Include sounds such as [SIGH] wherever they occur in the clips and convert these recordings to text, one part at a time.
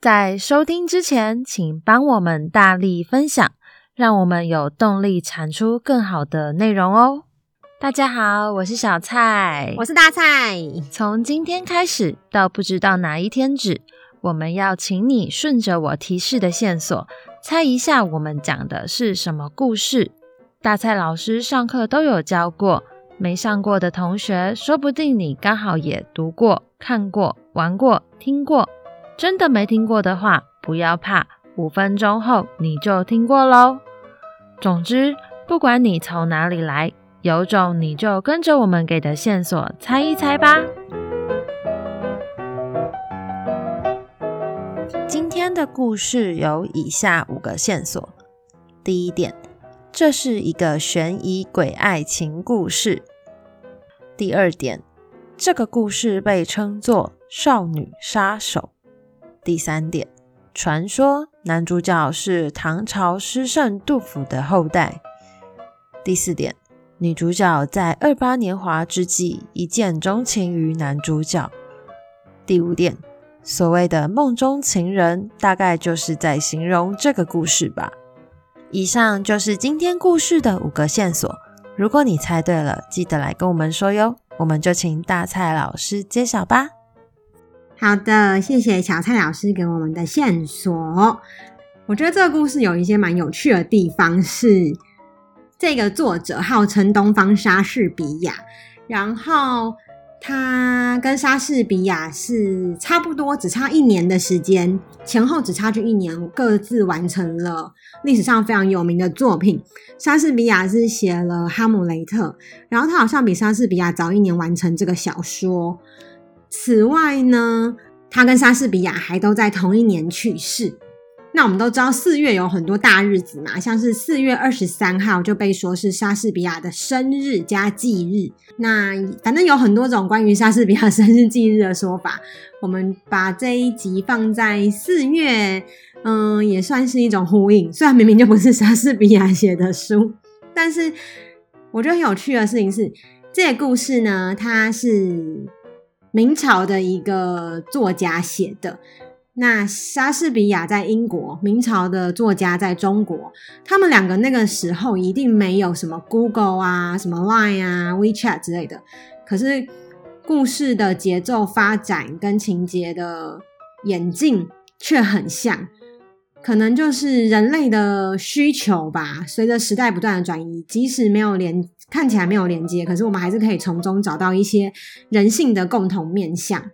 在收听之前，请帮我们大力分享，让我们有动力产出更好的内容哦。大家好，我是小蔡，我是大蔡。从今天开始到不知道哪一天止，我们要请你顺着我提示的线索，猜一下我们讲的是什么故事。大蔡老师上课都有教过，没上过的同学，说不定你刚好也读过、看过、玩过、听过。真的没听过的话，不要怕，五分钟后你就听过喽。总之，不管你从哪里来，有种你就跟着我们给的线索猜一猜吧。今天的故事有以下五个线索：第一点，这是一个悬疑鬼爱情故事；第二点，这个故事被称作少女杀手。第三点，传说男主角是唐朝诗圣杜甫的后代。第四点，女主角在二八年华之际一见钟情于男主角。第五点，所谓的梦中情人，大概就是在形容这个故事吧。以上就是今天故事的五个线索。如果你猜对了，记得来跟我们说哟。我们就请大蔡老师揭晓吧。好的，谢谢小蔡老师给我们的线索。我觉得这个故事有一些蛮有趣的地方，是这个作者号称东方莎士比亚，然后他跟莎士比亚是差不多，只差一年的时间，前后只差距一年，各自完成了历史上非常有名的作品。莎士比亚是写了《哈姆雷特》，然后他好像比莎士比亚早一年完成这个小说。此外呢，他跟莎士比亚还都在同一年去世。那我们都知道四月有很多大日子嘛，像是四月二十三号就被说是莎士比亚的生日加忌日。那反正有很多种关于莎士比亚生日忌日的说法。我们把这一集放在四月，嗯，也算是一种呼应。虽然明明就不是莎士比亚写的书，但是我觉得很有趣的事情是，这个故事呢，它是。明朝的一个作家写的，那莎士比亚在英国，明朝的作家在中国，他们两个那个时候一定没有什么 Google 啊、什么 Line 啊、WeChat 之类的，可是故事的节奏发展跟情节的演进却很像。可能就是人类的需求吧。随着时代不断的转移，即使没有连，看起来没有连接，可是我们还是可以从中找到一些人性的共同面向。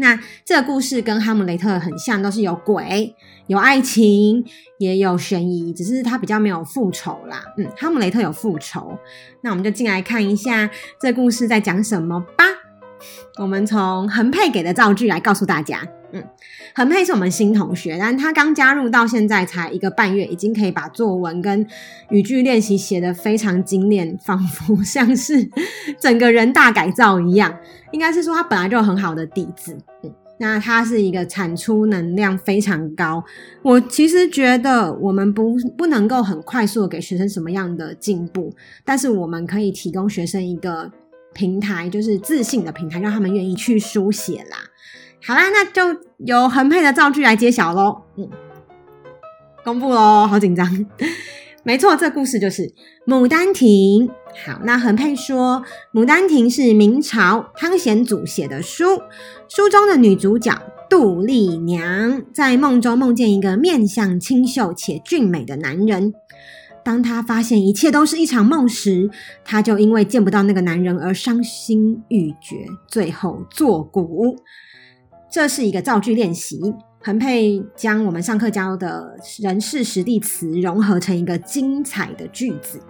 那这个故事跟《哈姆雷特》很像，都是有鬼、有爱情，也有悬疑，只是它比较没有复仇啦。嗯，《哈姆雷特》有复仇，那我们就进来看一下这故事在讲什么吧。我们从恒佩给的造句来告诉大家。嗯，恒佩是我们新同学，但他刚加入到现在才一个半月，已经可以把作文跟语句练习写得非常精炼，仿佛像是整个人大改造一样。应该是说他本来就有很好的底子。嗯，那他是一个产出能量非常高。我其实觉得我们不不能够很快速的给学生什么样的进步，但是我们可以提供学生一个平台，就是自信的平台，让他们愿意去书写啦。好啦，那就由恒佩的造句来揭晓喽。嗯，公布喽，好紧张。没错，这故事就是《牡丹亭》。好，那恒佩说，《牡丹亭》是明朝汤显祖写的书，书中的女主角杜丽娘在梦中梦见一个面相清秀且俊美的男人。当她发现一切都是一场梦时，她就因为见不到那个男人而伤心欲绝，最后作古。这是一个造句练习，恒佩将我们上课教的人事实地词融合成一个精彩的句子。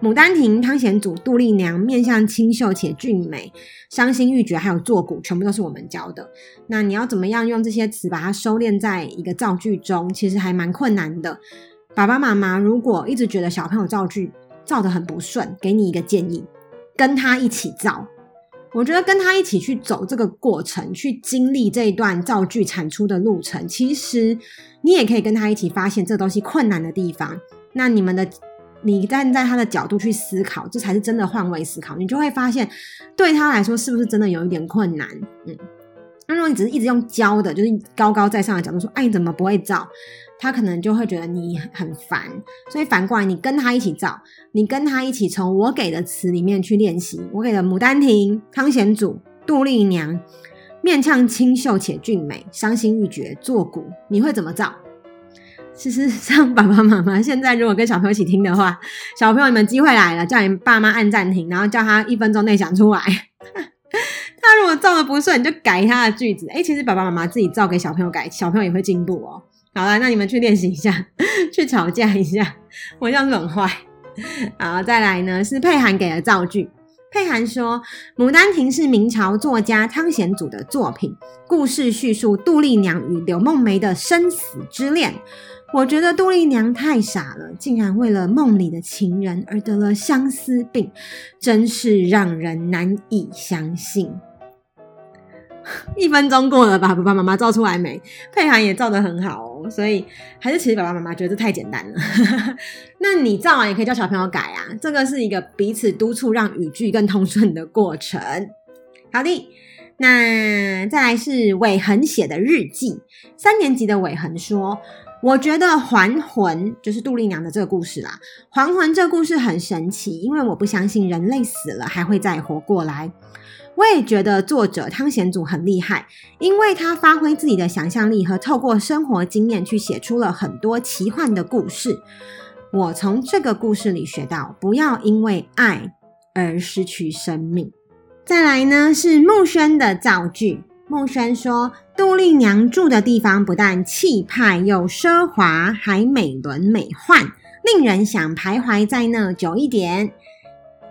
牡丹亭、汤显祖、杜丽娘、面相清秀且俊美、伤心欲绝，还有作古，全部都是我们教的。那你要怎么样用这些词把它收敛在一个造句中？其实还蛮困难的。爸爸妈妈如果一直觉得小朋友造句造得很不顺，给你一个建议，跟他一起造。我觉得跟他一起去走这个过程，去经历这一段造句产出的路程，其实你也可以跟他一起发现这东西困难的地方。那你们的，你站在他的角度去思考，这才是真的换位思考。你就会发现，对他来说是不是真的有一点困难？嗯，那如果你只是一直用教的，就是高高在上的角度说，哎，你怎么不会造？他可能就会觉得你很烦。所以反过来，你跟他一起造，你跟他一起从我给的词里面去练习。我给的《牡丹亭》、汤显祖、杜丽娘，面腔清秀且俊美，伤心欲绝，作古，你会怎么造？其实像爸爸妈妈现在如果跟小朋友一起听的话，小朋友你们机会来了，叫你爸妈按暂停，然后叫他一分钟内想出来。[LAUGHS] 他如果造的不顺，你就改他的句子。哎、其实爸爸妈妈自己造给小朋友改，小朋友也会进步哦。好了，那你们去练习一下，去吵架一下。我这样很坏。好，再来呢是佩涵给的造句。佩涵说，《牡丹亭》是明朝作家汤显祖的作品，故事叙述杜丽娘与柳梦梅的生死之恋。我觉得杜丽娘太傻了，竟然为了梦里的情人而得了相思病，真是让人难以相信。[LAUGHS] 一分钟过了吧？爸爸妈妈造出来没？佩涵也造得很好哦，所以还是其实爸爸妈妈觉得这太简单了。[LAUGHS] 那你造完也可以叫小朋友改啊，这个是一个彼此督促，让语句更通顺的过程。好的，那再来是伟恒写的日记，三年级的伟恒说。我觉得还魂就是杜丽娘的这个故事啦。还魂这个故事很神奇，因为我不相信人类死了还会再活过来。我也觉得作者汤显祖很厉害，因为他发挥自己的想象力和透过生活经验去写出了很多奇幻的故事。我从这个故事里学到，不要因为爱而失去生命。再来呢，是木轩的造句。木轩说：“杜丽娘住的地方不但气派又奢华，还美轮美奂，令人想徘徊在那久一点。”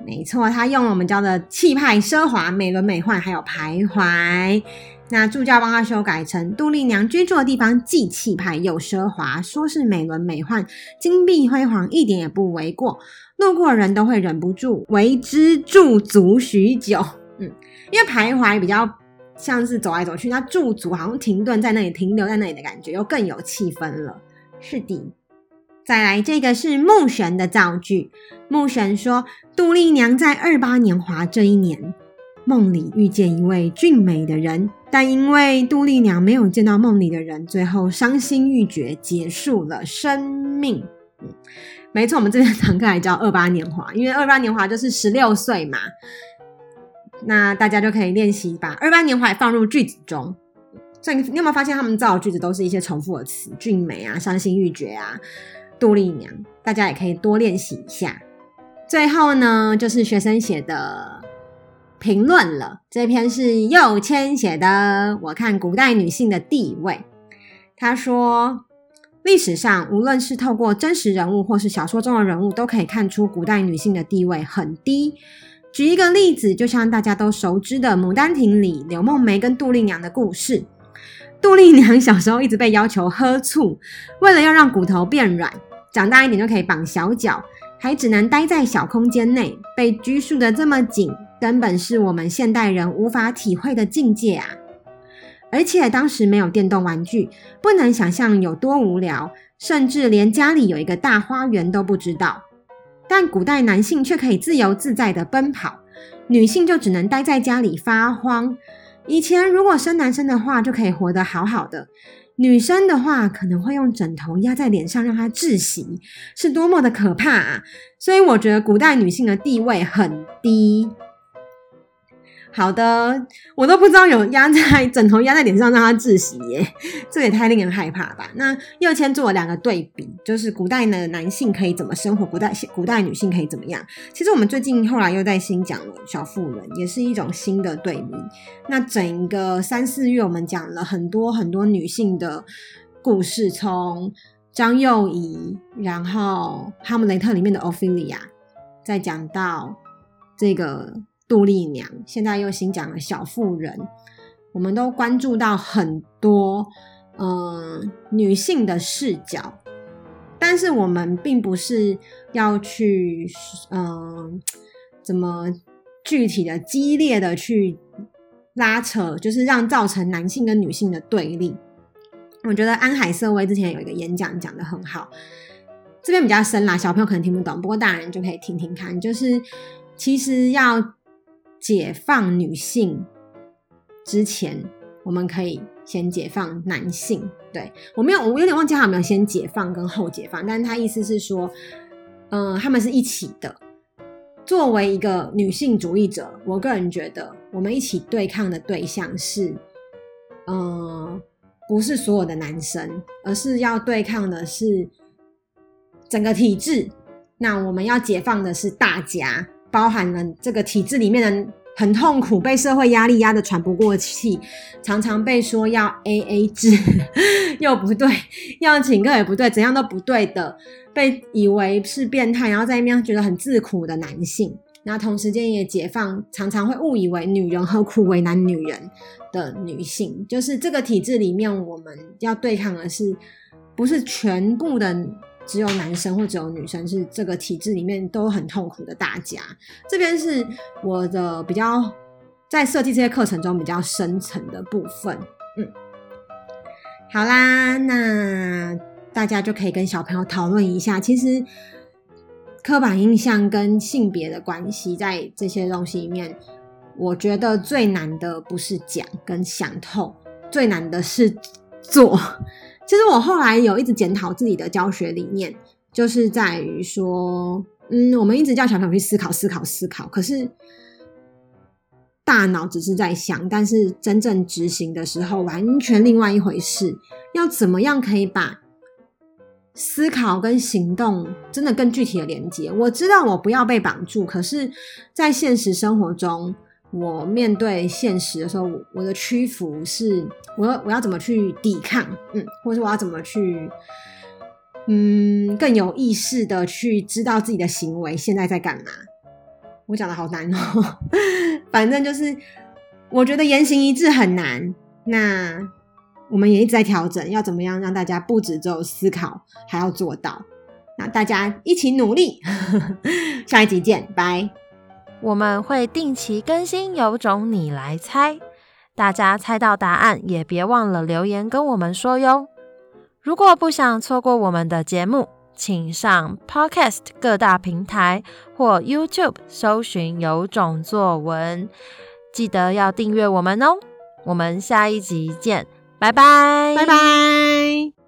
没错，他用了我们教的气派、奢华、美轮美奂，还有徘徊。那助教帮他修改成：杜丽娘居住的地方既气派又奢华，说是美轮美奂、金碧辉煌，一点也不为过。路过人都会忍不住为之驻足许久。嗯，因为徘徊比较。像是走来走去，那驻足好像停顿在那里，停留在那里的感觉，又更有气氛了。是的，再来这个是木玄的造句。木玄说，杜丽娘在二八年华这一年，梦里遇见一位俊美的人，但因为杜丽娘没有见到梦里的人，最后伤心欲绝，结束了生命。没错，我们这边堂课还叫二八年华，因为二八年华就是十六岁嘛。那大家就可以练习把二八年华放入句子中。所以你有没有发现他们造的句子都是一些重复的词？俊美啊，伤心欲绝啊，杜丽娘。大家也可以多练习一下。最后呢，就是学生写的评论了。这篇是右谦写的。我看古代女性的地位。他说，历史上无论是透过真实人物或是小说中的人物，都可以看出古代女性的地位很低。举一个例子，就像大家都熟知的《牡丹亭》里柳梦梅跟杜丽娘的故事。杜丽娘小时候一直被要求喝醋，为了要让骨头变软，长大一点就可以绑小脚，还只能待在小空间内，被拘束得这么紧，根本是我们现代人无法体会的境界啊！而且当时没有电动玩具，不能想象有多无聊，甚至连家里有一个大花园都不知道。但古代男性却可以自由自在地奔跑，女性就只能待在家里发慌。以前如果生男生的话，就可以活得好好的；女生的话，可能会用枕头压在脸上让她窒息，是多么的可怕啊！所以我觉得古代女性的地位很低。好的，我都不知道有压在枕头压在脸上让他窒息耶，[LAUGHS] 这也太令人害怕吧？那右谦做了两个对比，就是古代的男性可以怎么生活，古代古代女性可以怎么样？其实我们最近后来又在新讲了小妇人，也是一种新的对比。那整个三四月我们讲了很多很多女性的故事，从张幼仪，然后哈姆雷特里面的奥菲利亚，再讲到这个。杜丽娘，现在又新讲了小妇人，我们都关注到很多嗯、女性的视角，但是我们并不是要去嗯、怎么具体的激烈的去拉扯，就是让造成男性跟女性的对立。我觉得安海瑟薇之前有一个演讲讲得很好，这边比较深啦，小朋友可能听不懂，不过大人就可以听听看，就是其实要。解放女性之前，我们可以先解放男性。对，我没有，我有点忘记他有没有先解放跟后解放，但是他意思是说，嗯、呃，他们是一起的。作为一个女性主义者，我个人觉得，我们一起对抗的对象是，嗯、呃，不是所有的男生，而是要对抗的是整个体制。那我们要解放的是大家，包含了这个体制里面的很痛苦，被社会压力压得喘不过气，常常被说要 AA 制 [LAUGHS] 又不对，要请客也不对，怎样都不对的。被以为是变态，然后在那边觉得很自苦的男性，那同时间也解放常常会误以为女人何苦为难女人的女性，就是这个体制里面，我们要对抗的是，不是全部的只有男生或只有女生，是这个体制里面都很痛苦的大家。这边是我的比较在设计这些课程中比较深层的部分。嗯，好啦，那。大家就可以跟小朋友讨论一下，其实刻板印象跟性别的关系，在这些东西里面，我觉得最难的不是讲跟想透，最难的是做。其实我后来有一直检讨自己的教学理念，就是在于说，嗯，我们一直叫小朋友去思考、思考、思考，可是大脑只是在想，但是真正执行的时候，完全另外一回事。要怎么样可以把思考跟行动真的更具体的连接。我知道我不要被绑住，可是，在现实生活中，我面对现实的时候，我的屈服是我要我要怎么去抵抗，嗯，或者是我要怎么去，嗯，更有意识的去知道自己的行为现在在干嘛。我讲的好难哦，[LAUGHS] 反正就是我觉得言行一致很难。那。我们也一直在调整，要怎么样让大家不只只有思考，还要做到。那大家一起努力，[LAUGHS] 下一集见，拜。我们会定期更新，有种你来猜，大家猜到答案也别忘了留言跟我们说哟。如果不想错过我们的节目，请上 Podcast 各大平台或 YouTube 搜寻有种作文，记得要订阅我们哦。我们下一集见。拜拜，拜拜。